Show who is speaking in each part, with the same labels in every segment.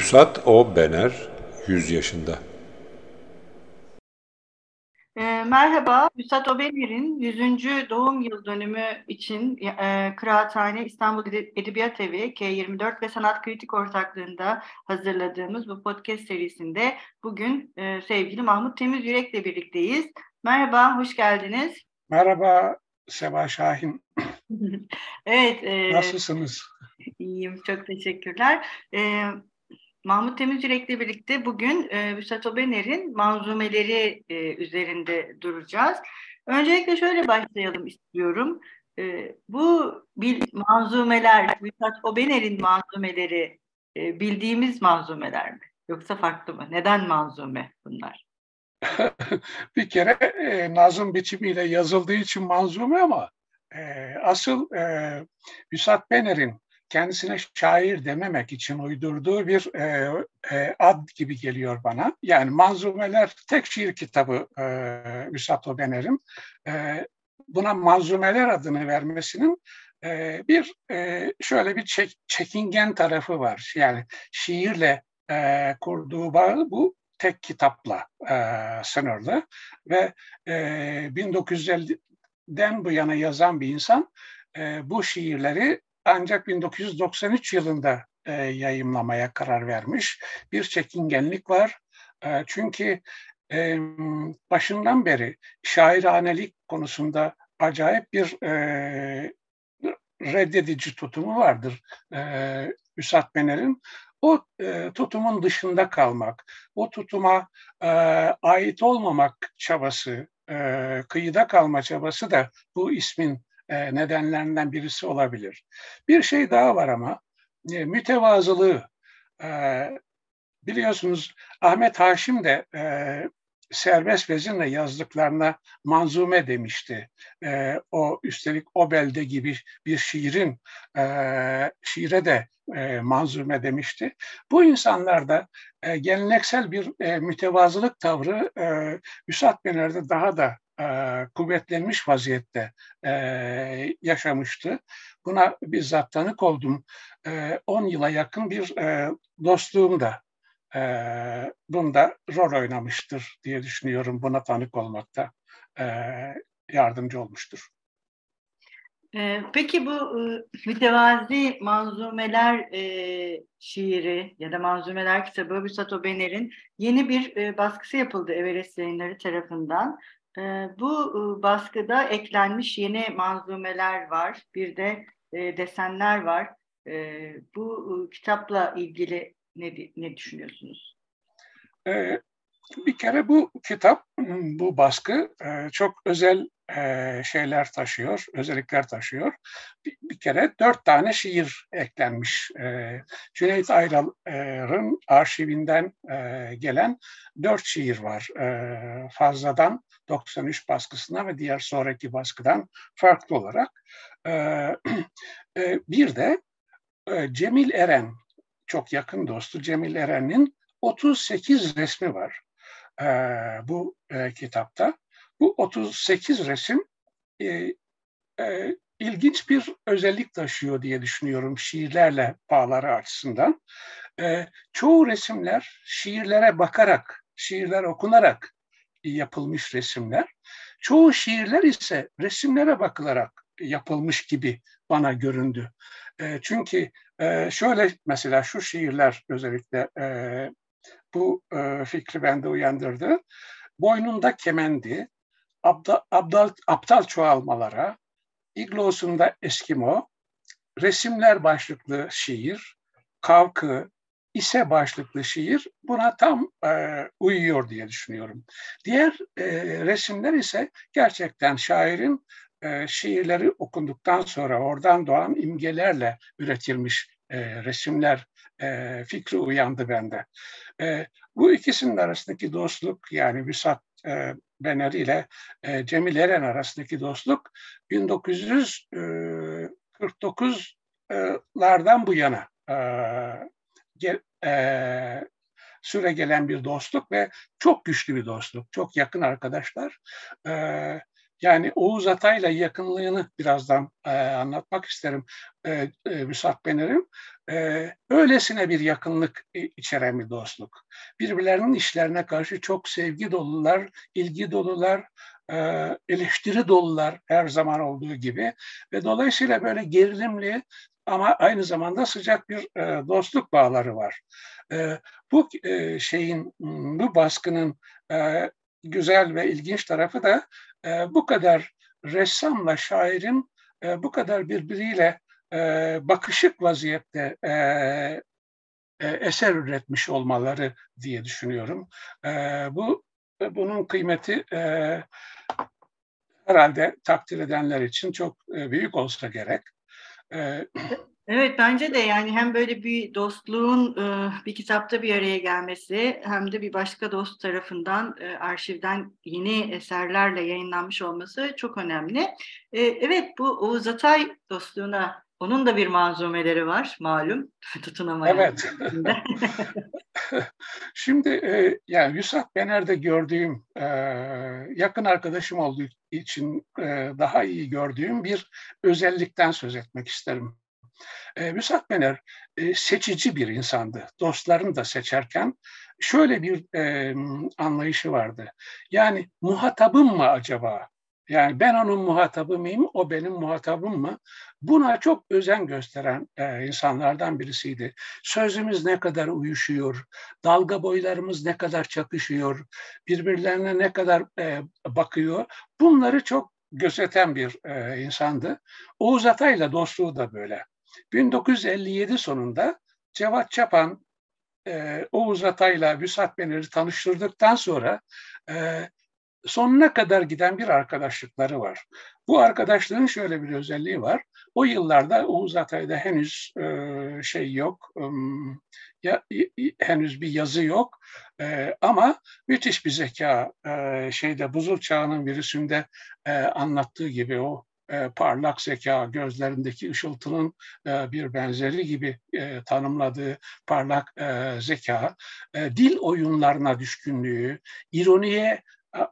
Speaker 1: Vüsat O. Bener, 100 yaşında.
Speaker 2: E, merhaba, Vüsat Obener'in 100. doğum yıl dönümü için e, Kıraathane İstanbul Edebiyat Evi K24 ve Sanat Kritik ortaklığında hazırladığımız bu podcast serisinde bugün e, sevgili Mahmut Temiz Yürek'le birlikteyiz. Merhaba, hoş geldiniz.
Speaker 3: Merhaba Seba Şahin.
Speaker 2: evet.
Speaker 3: E, Nasılsınız?
Speaker 2: İyiyim, çok teşekkürler. E, Mahmut Temizcirek'le birlikte bugün e, Vüsat Obener'in manzumeleri e, üzerinde duracağız. Öncelikle şöyle başlayalım istiyorum. E, bu bil, manzumeler, Vüsat Obener'in manzumeleri e, bildiğimiz manzumeler mi? Yoksa farklı mı? Neden manzume bunlar?
Speaker 3: bir kere e, nazım biçimiyle yazıldığı için manzume ama e, asıl e, Vüsat Bener'in kendisine şair dememek için uydurduğu bir e, e, ad gibi geliyor bana. Yani Manzumeler tek şiir kitabı e, Üsat Obener'in. E, buna Manzumeler adını vermesinin e, bir e, şöyle bir çek, çekingen tarafı var. Yani şiirle e, kurduğu bağ bu tek kitapla e, sınırlı ve e, 1950'den bu yana yazan bir insan e, bu şiirleri ancak 1993 yılında e, yayımlamaya karar vermiş. Bir çekingenlik var. E, çünkü e, başından beri şairhanelik konusunda acayip bir e, reddedici tutumu vardır e, Üsat Bener'in. O e, tutumun dışında kalmak, o tutuma e, ait olmamak çabası, e, kıyıda kalma çabası da bu ismin nedenlerinden birisi olabilir. Bir şey daha var ama e, mütevazılığı. E, biliyorsunuz Ahmet Haşim de serbest vezinle yazdıklarına manzume demişti. E, o üstelik o belde gibi bir şiirin e, şiire de e, manzume demişti. Bu insanlar da e, geleneksel bir e, mütevazılık tavrı e, Üsat Bener'de daha da e, kuvvetlenmiş vaziyette e, yaşamıştı. Buna bizzat tanık oldum. 10 e, yıla yakın bir dostluğum da bunda rol oynamıştır diye düşünüyorum. Buna tanık olmakta yardımcı olmuştur.
Speaker 2: Peki bu mütevazi manzumeler e, şiiri ya da manzumeler kitabı Büsat Obener'in yeni bir baskısı yapıldı Everest yayınları tarafından. Bu baskıda eklenmiş yeni manzumeler var, bir de desenler var. Bu kitapla ilgili ne, ne düşünüyorsunuz?
Speaker 3: Bir kere bu kitap, bu baskı çok özel şeyler taşıyor, özellikler taşıyor. Bir, kere dört tane şiir eklenmiş. Cüneyt Ayral'ın arşivinden gelen dört şiir var. Fazladan 93 baskısına ve diğer sonraki baskıdan farklı olarak. Bir de Cemil Eren, çok yakın dostu Cemil Eren'in 38 resmi var bu kitapta. Bu 38 resim e, e, ilginç bir özellik taşıyor diye düşünüyorum şiirlerle bağları açısından. E, çoğu resimler şiirlere bakarak, şiirler okunarak yapılmış resimler. Çoğu şiirler ise resimlere bakılarak yapılmış gibi bana göründü. E, çünkü e, şöyle mesela şu şiirler özellikle e, bu e, fikri bende uyandırdı. Boynunda kemendi, abdal, abdal, aptal çoğalmalara, iglosunda Eskimo, resimler başlıklı şiir, kavkı, ise başlıklı şiir buna tam e, uyuyor diye düşünüyorum. Diğer e, resimler ise gerçekten şairin e, şiirleri okunduktan sonra oradan doğan imgelerle üretilmiş e, resimler e, fikri uyandı bende. E, bu ikisinin arasındaki dostluk yani Vüsat e, Bener ile e, Cemil Eren arasındaki dostluk 1949'lardan bu yana e, gel, e, süre gelen bir dostluk ve çok güçlü bir dostluk. Çok yakın arkadaşlar. E, Yani Oğuz Atay'la yakınlığını birazdan e, anlatmak isterim e, e, Müsat Bener'in. E, öylesine bir yakınlık içeren bir dostluk. Birbirlerinin işlerine karşı çok sevgi dolular, ilgi dolular, e, eleştiri dolular her zaman olduğu gibi. Ve dolayısıyla böyle gerilimli ama aynı zamanda sıcak bir e, dostluk bağları var. E, bu e, şeyin, bu baskının e, güzel ve ilginç tarafı da e, bu kadar ressamla şairin e, bu kadar birbiriyle e, bakışık vaziyette e, e, eser üretmiş olmaları diye düşünüyorum. E, bu bunun kıymeti e, herhalde takdir edenler için çok e, büyük olsa gerek.
Speaker 2: E, Evet bence de yani hem böyle bir dostluğun e, bir kitapta bir araya gelmesi hem de bir başka dost tarafından e, arşivden yeni eserlerle yayınlanmış olması çok önemli. E, evet bu Oğuz Atay dostluğuna onun da bir manzumeleri var malum tutunamayan.
Speaker 3: Evet. Şimdi e, yani Yusuf Bener'de gördüğüm e, yakın arkadaşım olduğu için e, daha iyi gördüğüm bir özellikten söz etmek isterim. E, Müsat Bener e, seçici bir insandı. Dostlarını da seçerken şöyle bir e, anlayışı vardı. Yani muhatabım mı acaba? Yani ben onun muhatabı mıyım, o benim muhatabım mı? Buna çok özen gösteren e, insanlardan birisiydi. Sözümüz ne kadar uyuşuyor, dalga boylarımız ne kadar çakışıyor, birbirlerine ne kadar e, bakıyor. Bunları çok gözeten bir e, insandı. Oğuz Atay'la dostluğu da böyle. 1957 sonunda Cevat Çapan e, Oğuz Atay'la Vüsat Bener'i tanıştırdıktan sonra e, sonuna kadar giden bir arkadaşlıkları var. Bu arkadaşlığın şöyle bir özelliği var. O yıllarda Oğuz Atay'da henüz e, şey yok, e, ya, henüz bir yazı yok e, ama müthiş bir zeka e, şeyde buzul çağının virüsünde e, anlattığı gibi o parlak zeka, gözlerindeki ışıltının e, bir benzeri gibi e, tanımladığı parlak zeka, dil oyunlarına düşkünlüğü, ironiye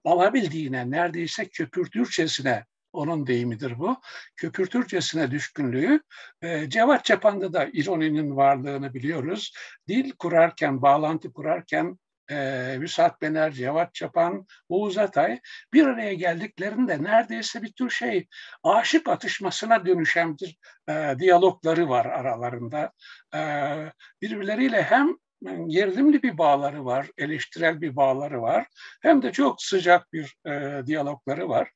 Speaker 3: alabildiğine, neredeyse köpürtürçesine onun deyimidir bu. Köpürtürcesine düşkünlüğü. E, Cevat Çapan'da da ironinin varlığını biliyoruz. Dil kurarken, bağlantı kurarken e, Müsat Bener, Cevat Çapan, Oğuz Atay bir araya geldiklerinde neredeyse bir tür şey aşık atışmasına dönüşen bir e, diyalogları var aralarında. E, birbirleriyle hem gerilimli bir bağları var, eleştirel bir bağları var. Hem de çok sıcak bir e, diyalogları var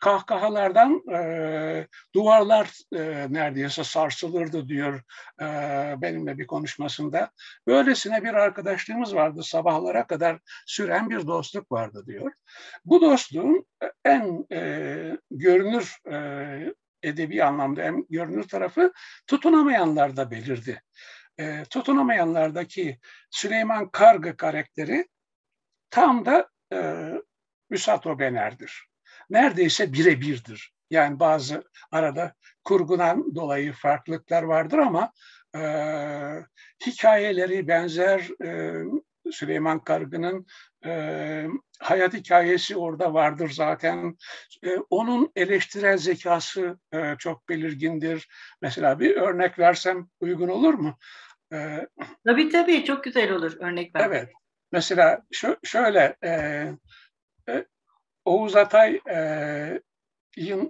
Speaker 3: kahkahalardan e, duvarlar e, neredeyse sarsılırdı diyor e, benimle bir konuşmasında. Böylesine bir arkadaşlığımız vardı sabahlara kadar süren bir dostluk vardı diyor. Bu dostluğun en e, görünür e, edebi anlamda en görünür tarafı tutunamayanlarda belirdi. E, tutunamayanlardaki Süleyman Kargı karakteri tam da e, Müsato Bener'dir neredeyse birebirdir. Yani bazı arada kurgudan dolayı farklılıklar vardır ama e, hikayeleri benzer. E, Süleyman Kargı'nın e, hayat hikayesi orada vardır zaten. E, onun eleştirel zekası e, çok belirgindir. Mesela bir örnek versem uygun olur mu?
Speaker 2: E, tabii tabii çok güzel olur örnek ver.
Speaker 3: Evet. Mesela şu, şöyle e, e, Oğuz Atay e,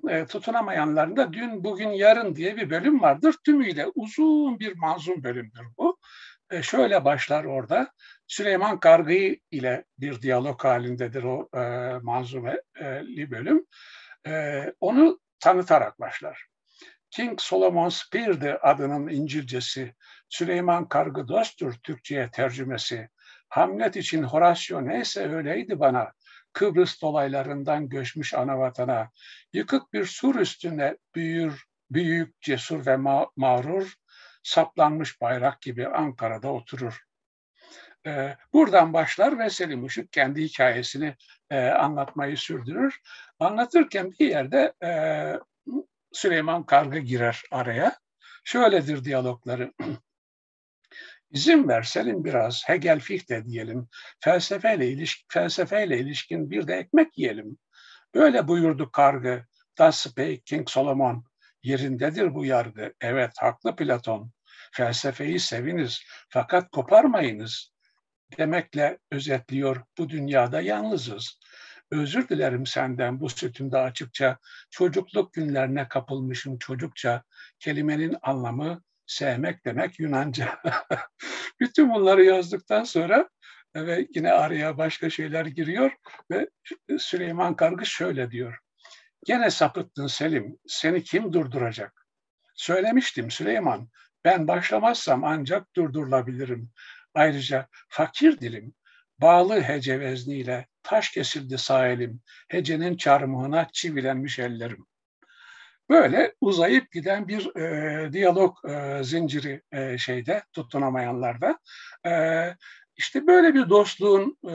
Speaker 3: e, tutunamayanlarında dün, bugün, yarın diye bir bölüm vardır. Tümüyle uzun bir manzum bölümdür bu. E, şöyle başlar orada. Süleyman Kargı ile bir diyalog halindedir o e, manzumeli bölüm. E, onu tanıtarak başlar. King Solomon Spear'di adının İncilcesi. Süleyman Kargı dosttur Türkçe'ye tercümesi. Hamlet için Horatio neyse öyleydi bana. Kıbrıs dolaylarından göçmüş ana vatana, yıkık bir sur üstüne büyür, büyük, cesur ve ma mağrur, saplanmış bayrak gibi Ankara'da oturur. Ee, buradan başlar ve Selim Işık kendi hikayesini e, anlatmayı sürdürür. Anlatırken bir yerde e, Süleyman Kargı girer araya. Şöyledir diyalogları. İzin verselim biraz Hegel Fichte diyelim. Felsefeyle, ilişkin, felsefeyle ilişkin bir de ekmek yiyelim. Böyle buyurdu kargı. Thus spake King Solomon. Yerindedir bu yargı. Evet haklı Platon. Felsefeyi seviniz fakat koparmayınız. Demekle özetliyor bu dünyada yalnızız. Özür dilerim senden bu sütümde açıkça. Çocukluk günlerine kapılmışım çocukça. Kelimenin anlamı sevmek demek Yunanca. Bütün bunları yazdıktan sonra ve yine araya başka şeyler giriyor ve Süleyman Kargı şöyle diyor. Gene sapıttın Selim, seni kim durduracak? Söylemiştim Süleyman, ben başlamazsam ancak durdurulabilirim. Ayrıca fakir dilim, bağlı hece vezniyle taş kesildi sağ elim, hecenin çarmıhına çivilenmiş ellerim. Böyle uzayıp giden bir e, diyalog e, zinciri e, şeyde tutunamayanlarda. E, işte böyle bir dostluğun e,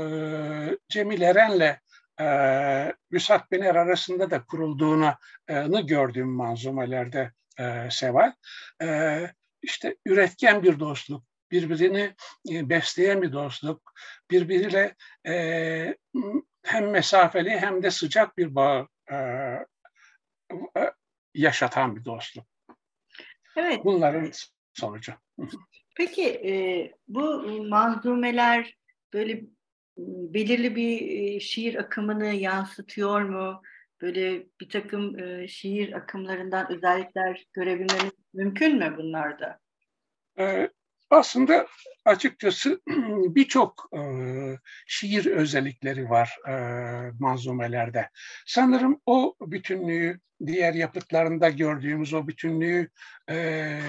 Speaker 3: Cemil Eren'le e, Müsat Bener arasında da kurulduğunu e, gördüğüm manzumelerde e, Seval. E, işte üretken bir dostluk, birbirini e, besleyen bir dostluk, birbiriyle e, hem mesafeli hem de sıcak bir bağ e yaşatan bir dostluk.
Speaker 2: Evet.
Speaker 3: Bunların sonucu.
Speaker 2: Peki e, bu manzumeler böyle belirli bir e, şiir akımını yansıtıyor mu? Böyle bir takım e, şiir akımlarından özellikler görebilmemiz mümkün mü bunlarda?
Speaker 3: Ee, aslında açıkçası birçok e, şiir özellikleri var e, manzumelerde. Sanırım o bütünlüğü diğer yapıtlarında gördüğümüz o bütünlüğü e,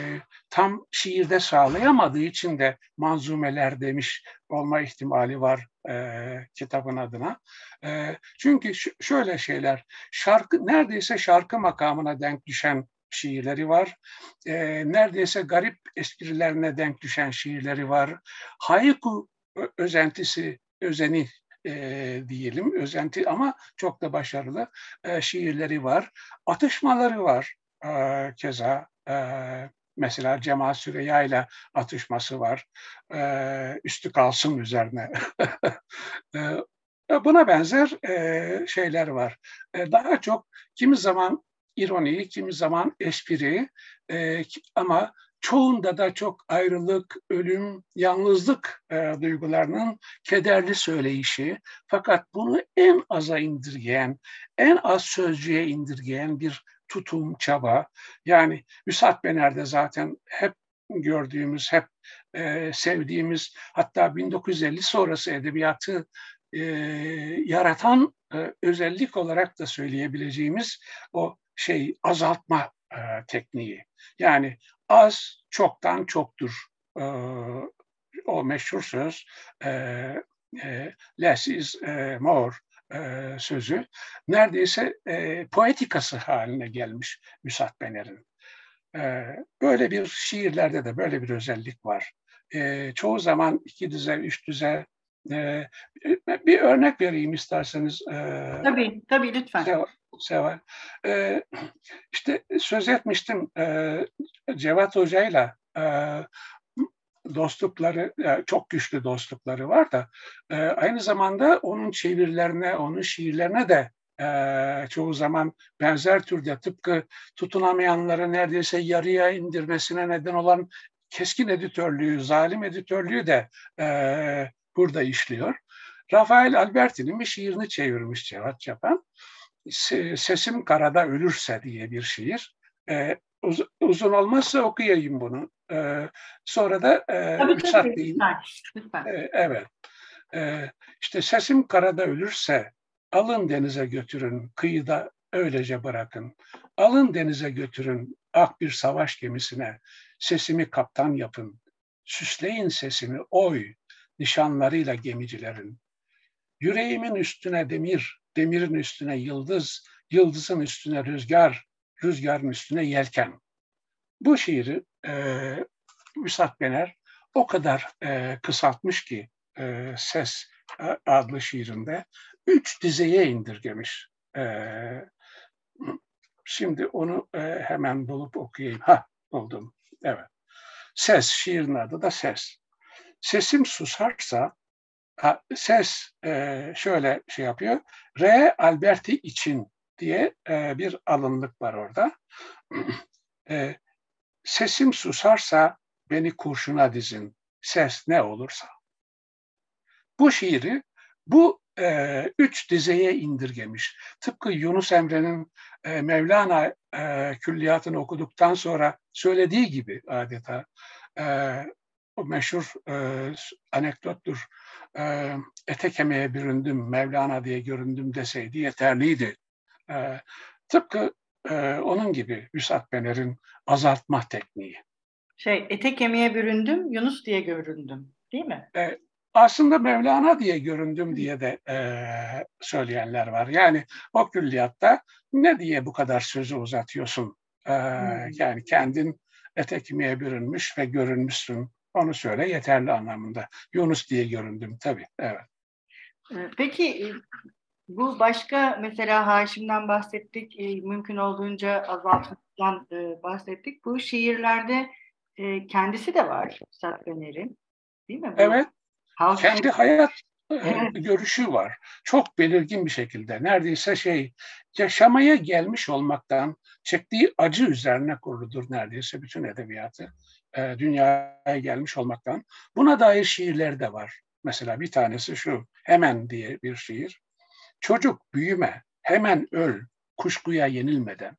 Speaker 3: tam şiirde sağlayamadığı için de manzumeler demiş olma ihtimali var kitabın adına. Çünkü şöyle şeyler, şarkı neredeyse şarkı makamına denk düşen şiirleri var. E, neredeyse garip esprilerine denk düşen şiirleri var. Haiku özentisi, özeni e, diyelim, özenti ama çok da başarılı e, şiirleri var. Atışmaları var e, keza. E, mesela Cemal Süreyya ile atışması var. E, üstü kalsın üzerine. e, buna benzer e, şeyler var. E, daha çok kimi zaman ironi, kimi zaman espri e, ama çoğunda da çok ayrılık, ölüm, yalnızlık e, duygularının kederli söyleyişi. Fakat bunu en aza indirgeyen, en az sözcüğe indirgeyen bir tutum, çaba. Yani Üsat Bener'de zaten hep gördüğümüz, hep e, sevdiğimiz, hatta 1950 sonrası edebiyatı e, yaratan e, özellik olarak da söyleyebileceğimiz o şey azaltma e, tekniği. Yani az çoktan çoktur. E, o meşhur söz e, e, less is e, more e, sözü neredeyse e, poetikası haline gelmiş Müsat Bener'in. E, böyle bir şiirlerde de böyle bir özellik var. E, çoğu zaman iki dize, üç dize e, bir örnek vereyim isterseniz. E,
Speaker 2: tabii, tabii lütfen.
Speaker 3: Seval. E, işte söz etmiştim e, Cevat Hoca'yla e, dostlukları, çok güçlü dostlukları var da e, aynı zamanda onun çevirilerine, onun şiirlerine de e, çoğu zaman benzer türde tıpkı tutunamayanları neredeyse yarıya indirmesine neden olan keskin editörlüğü, zalim editörlüğü de e, burada işliyor. Rafael Alberti'nin bir şiirini çevirmiş Cevat Çapan. Sesim Karada Ölürse diye bir şiir. E, uz, uzun olmazsa okuyayım bunu. E, sonra da e,
Speaker 2: tabii, tabii, lütfen.
Speaker 3: E, evet. E, işte sesim karada ölürse alın denize götürün, kıyıda öylece bırakın. Alın denize götürün ak bir savaş gemisine, sesimi kaptan yapın. Süsleyin sesimi oy, nişanlarıyla gemicilerin. Yüreğimin üstüne demir, demirin üstüne yıldız, yıldızın üstüne rüzgar, rüzgarın üstüne yelken. Bu şiiri e, Müsat Bener o kadar e, kısaltmış ki e, Ses adlı şiirinde üç dizeye indirgemiş. E, şimdi onu e, hemen bulup okuyayım. Ha buldum. Evet. Ses, şiirin adı da ses. Sesim susarsa ses e, şöyle şey yapıyor. Re Alberti için diye e, bir alınlık var orada. e, sesim susarsa beni kurşuna dizin. Ses ne olursa. Bu şiiri bu e, üç dizeye indirgemiş. Tıpkı Yunus Emre'nin e, Mevlana e, külliyatını okuduktan sonra söylediği gibi adeta e, o meşhur e, anekdottur. E, ete kemiğe büründüm, Mevlana diye göründüm deseydi yeterliydi. E, tıpkı e, onun gibi Hüsat Bener'in azaltma tekniği.
Speaker 2: Şey, ete kemiğe büründüm, Yunus diye göründüm. Değil mi?
Speaker 3: E, aslında Mevlana diye göründüm diye de e, söyleyenler var. Yani o külliyatta ne diye bu kadar sözü uzatıyorsun? E, yani kendin ete kemiğe bürünmüş ve görünmüşsün. Onu söyle yeterli anlamında. Yunus diye göründüm tabii. Evet.
Speaker 2: Peki bu başka mesela Haşim'den bahsettik, mümkün olduğunca azaltmaktan bahsettik. Bu şiirlerde kendisi de var Sat Öner'in. Değil mi? Bu
Speaker 3: evet.
Speaker 2: Halk
Speaker 3: Kendi hayat evet. görüşü var. Çok belirgin bir şekilde. Neredeyse şey yaşamaya gelmiş olmaktan çektiği acı üzerine kuruludur neredeyse bütün edebiyatı. Dünyaya gelmiş olmaktan. Buna dair şiirler de var. Mesela bir tanesi şu, Hemen diye bir şiir. Çocuk büyüme, hemen öl, kuşkuya yenilmeden.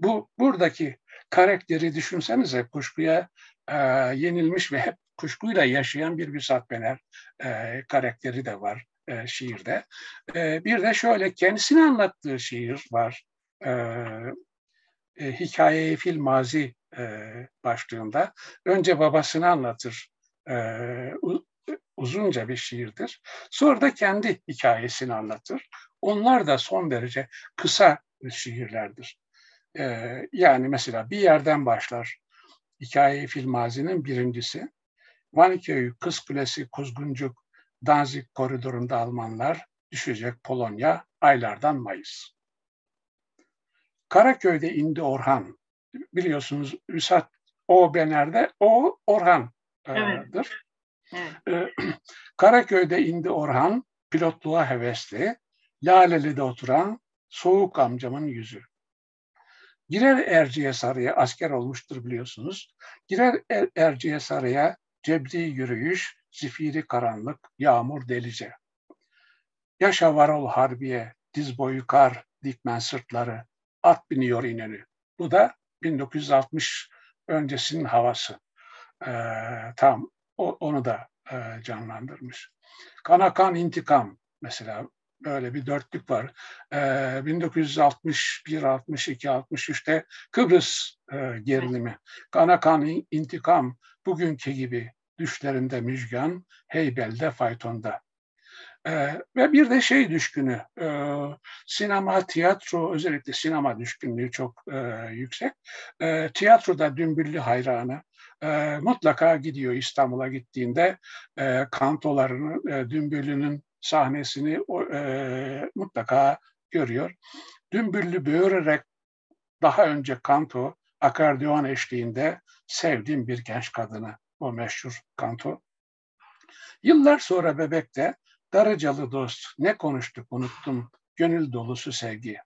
Speaker 3: Bu buradaki karakteri düşünsenize kuşkuya e, yenilmiş ve hep kuşkuyla yaşayan bir Büsat Bener e, karakteri de var e, şiirde. E, bir de şöyle kendisini anlattığı şiir var. E, e, Hikaye-i Fil Mazi e, başlığında. Önce babasını anlatır. E, uzunca bir şiirdir. Sonra da kendi hikayesini anlatır. Onlar da son derece kısa şiirlerdir. Ee, yani mesela bir yerden başlar. Hikaye Filmazi'nin birincisi. Vaniköy, Kız Kulesi, Kuzguncuk, Danzig koridorunda Almanlar, düşecek Polonya, aylardan Mayıs. Karaköy'de indi Orhan. Biliyorsunuz Üsat O Bener'de O Orhan'dır. Evet. Evet. Karaköy'de indi Orhan, pilotluğa hevesli, Laleli'de oturan soğuk amcamın yüzü. Girer Erciye Sarı'ya, asker olmuştur biliyorsunuz. Girer er, Erciye Sarı'ya cebri yürüyüş, zifiri karanlık, yağmur delice. Yaşa varol harbiye, diz boyu kar, dikmen sırtları, at biniyor ineni. Bu da 1960 öncesinin havası. Ee, tam o, onu da e, canlandırmış. Kanakan İntikam mesela böyle bir dörtlük var. E, 1961, 62, 63'te Kıbrıs e, gerilimi. Kanakan İntikam bugünkü gibi düşlerinde müjgan, Heybel'de faytonda. Ee, ve bir de şey düşkünü, e, sinema, tiyatro, özellikle sinema düşkünlüğü çok e, yüksek. E, tiyatroda dümbüllü hayranı, e, mutlaka gidiyor İstanbul'a gittiğinde e, kantolarını, e, Dümbüllü'nün sahnesini e, mutlaka görüyor. Dümbüllü böğürerek daha önce kanto, akordeon eşliğinde sevdiğim bir genç kadını, o meşhur kanto. Yıllar sonra Bebek'te Darıcalı dost ne konuştuk unuttum gönül dolusu sevgi.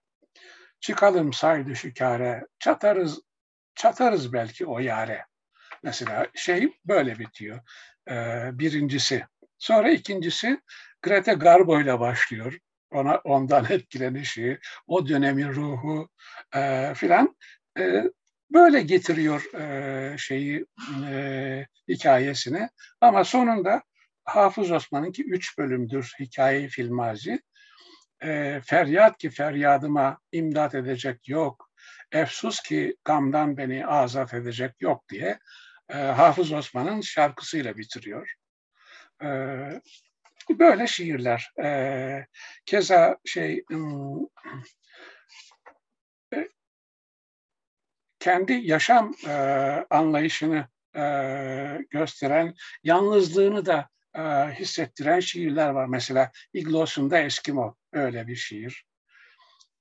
Speaker 3: Çıkalım saydı şu kare, çatarız, çatarız belki o yare. Mesela şey böyle bitiyor. Ee, birincisi. Sonra ikincisi Greta Garbo ile başlıyor. Ona ondan etkilenişi, o dönemin ruhu e, filan e, böyle getiriyor e, şeyi e, hikayesini. Ama sonunda Hafız Osman'ınki üç bölümdür hikaye filmazi. E, feryat ki feryadıma imdat edecek yok. Efsus ki gamdan beni azat edecek yok diye e, Hafız Osman'ın şarkısıyla bitiriyor. E, böyle şiirler. E, keza şey e, kendi yaşam e, anlayışını e, gösteren, yalnızlığını da e, hissettiren şiirler var. Mesela İglos'unda Eskimo öyle bir şiir.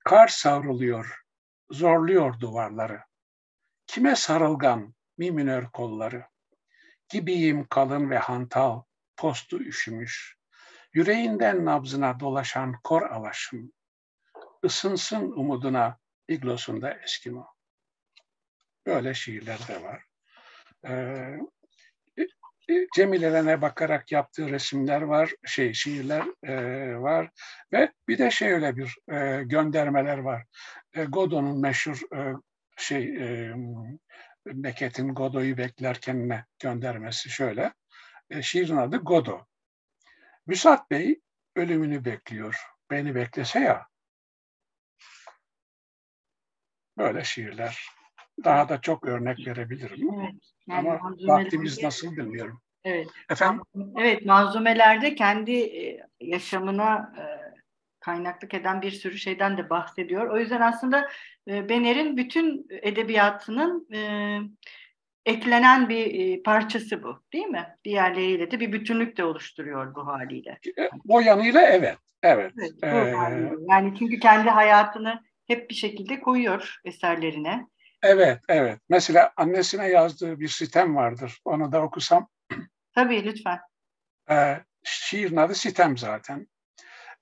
Speaker 3: Kar savruluyor, zorluyor duvarları. Kime sarılgan, mi minör kolları. Gibiyim kalın ve hantal, postu üşümüş, yüreğinden nabzına dolaşan kor alaşım, ısınsın umuduna iglosunda Eskimo. Böyle şiirler de var. Ee, Cemile'ne bakarak yaptığı resimler var, şey şiirler e, var ve bir de şey öyle bir e, göndermeler var. E, Godot'un meşhur e, şey e, Becket'in Godot'u beklerken ne göndermesi şöyle. E, şiirin adı Godot. Müsat Bey ölümünü bekliyor. Beni beklese ya. Böyle şiirler. Daha da çok örnek verebilirim.
Speaker 2: Evet. Yani
Speaker 3: Ama vaktimiz nasıl bilmiyorum.
Speaker 2: Evet.
Speaker 3: Efendim?
Speaker 2: Evet, manzumelerde kendi e, yaşamına e, kaynaklık eden bir sürü şeyden de bahsediyor. O yüzden aslında e, Bener'in bütün edebiyatının eklenen bir parçası bu, değil mi? Diğerleriyle de bir bütünlük de oluşturuyor bu haliyle.
Speaker 3: O yanıyla evet. Evet.
Speaker 2: Evet,
Speaker 3: Ee.
Speaker 2: Yani çünkü kendi hayatını hep bir şekilde koyuyor eserlerine.
Speaker 3: Evet, evet. Mesela annesine yazdığı bir sitem vardır. Onu da okusam.
Speaker 2: Tabii lütfen.
Speaker 3: E, şiirin adı sitem zaten.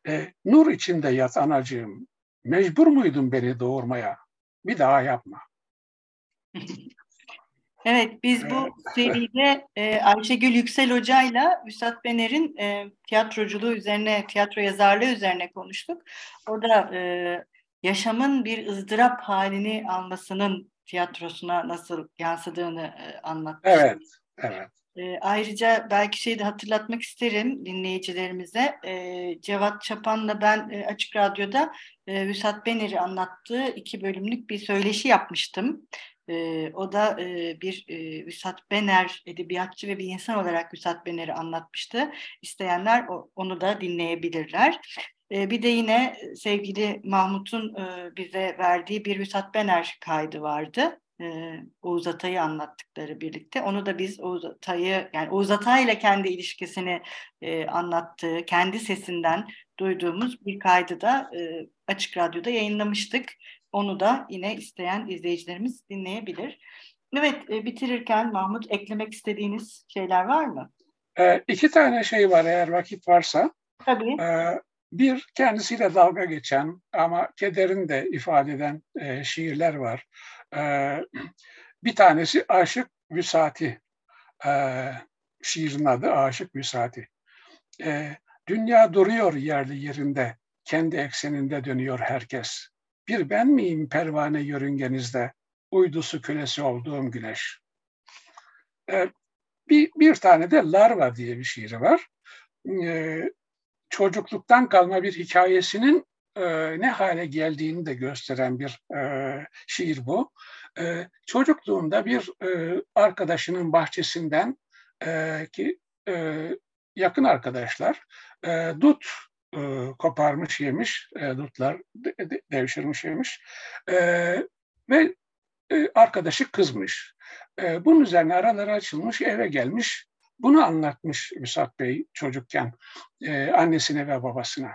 Speaker 3: E, nur içinde yat anacığım. Mecbur muydun beni doğurmaya? Bir daha yapma.
Speaker 2: Evet, biz bu seride e, Ayşegül Yüksel Hoca'yla Üstad Bener'in e, tiyatroculuğu üzerine, tiyatro yazarlığı üzerine konuştuk. O da e, yaşamın bir ızdırap halini almasının tiyatrosuna nasıl yansıdığını e, anlatmıştı.
Speaker 3: Evet, evet.
Speaker 2: E, ayrıca belki şeyi de hatırlatmak isterim dinleyicilerimize. E, Cevat Çapan'la ben e, Açık Radyo'da e, Vüsat Bener'i anlattığı iki bölümlük bir söyleşi yapmıştım. E, o da e, bir e, Vüsat Bener edebiyatçı ve bir insan olarak Vüsat Bener'i anlatmıştı. İsteyenler o, onu da dinleyebilirler. E, bir de yine sevgili Mahmut'un e, bize verdiği bir Vüsat Bener kaydı vardı e, Oğuz Atay'ı anlattıkları birlikte. Onu da biz Oğuz Atay'ı yani Oğuz Atay ile kendi ilişkisini e, anlattığı, kendi sesinden duyduğumuz bir kaydı da e, Açık Radyo'da yayınlamıştık. Onu da yine isteyen izleyicilerimiz dinleyebilir. Evet, e, bitirirken Mahmut eklemek istediğiniz şeyler var mı?
Speaker 3: E, iki tane şey var eğer vakit varsa.
Speaker 2: Tabii.
Speaker 3: E, bir kendisiyle dalga geçen ama kederini de ifade eden e, şiirler var. E, bir tanesi Aşık Vüsati. E, şiirin adı Aşık Vüsati. E, Dünya duruyor yerli yerinde, kendi ekseninde dönüyor herkes. Bir ben miyim pervane yörüngenizde, uydusu kölesi olduğum güneş. E, bir, bir tane de Larva diye bir şiiri var. E, çocukluktan kalma bir hikayesinin e, ne hale geldiğini de gösteren bir e, şiir bu. E, çocukluğunda bir e, arkadaşının bahçesinden e, ki e, yakın arkadaşlar e, dut e, koparmış yemiş, e, dutlar de, de, devşirmiş yemiş e, ve e, arkadaşı kızmış. E, bunun üzerine araları açılmış, eve gelmiş, bunu anlatmış Müsat Bey çocukken e, annesine ve babasına.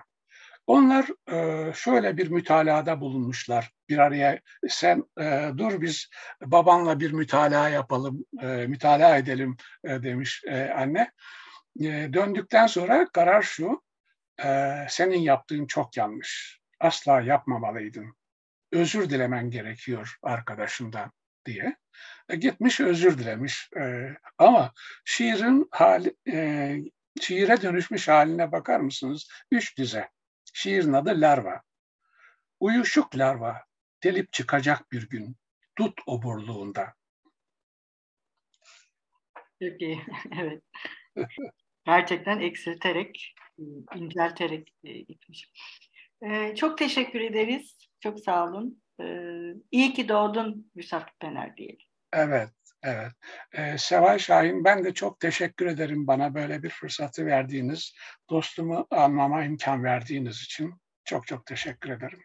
Speaker 3: Onlar e, şöyle bir mütalaada bulunmuşlar. Bir araya sen e, dur biz babanla bir mütalaa yapalım, e, mütalaa edelim e, demiş e, anne. E, döndükten sonra karar şu, e, senin yaptığın çok yanlış. Asla yapmamalıydın. Özür dilemen gerekiyor arkadaşından diye. E, gitmiş özür dilemiş. E, ama şiirin hali, e, şiire dönüşmüş haline bakar mısınız? Üç dize. Şiirin adı Larva. Uyuşuk larva, delip çıkacak bir gün, dut oburluğunda.
Speaker 2: Çok iyi, evet. Gerçekten eksilterek, incelterek gitmiş. Ee, çok teşekkür ederiz. Çok sağ olun. Ee, iyi ki doğdun Müsat Pener diyelim.
Speaker 3: Evet, evet. Ee, Seval Şahin, ben de çok teşekkür ederim bana böyle bir fırsatı verdiğiniz, dostumu anmama imkan verdiğiniz için. Çok çok teşekkür ederim.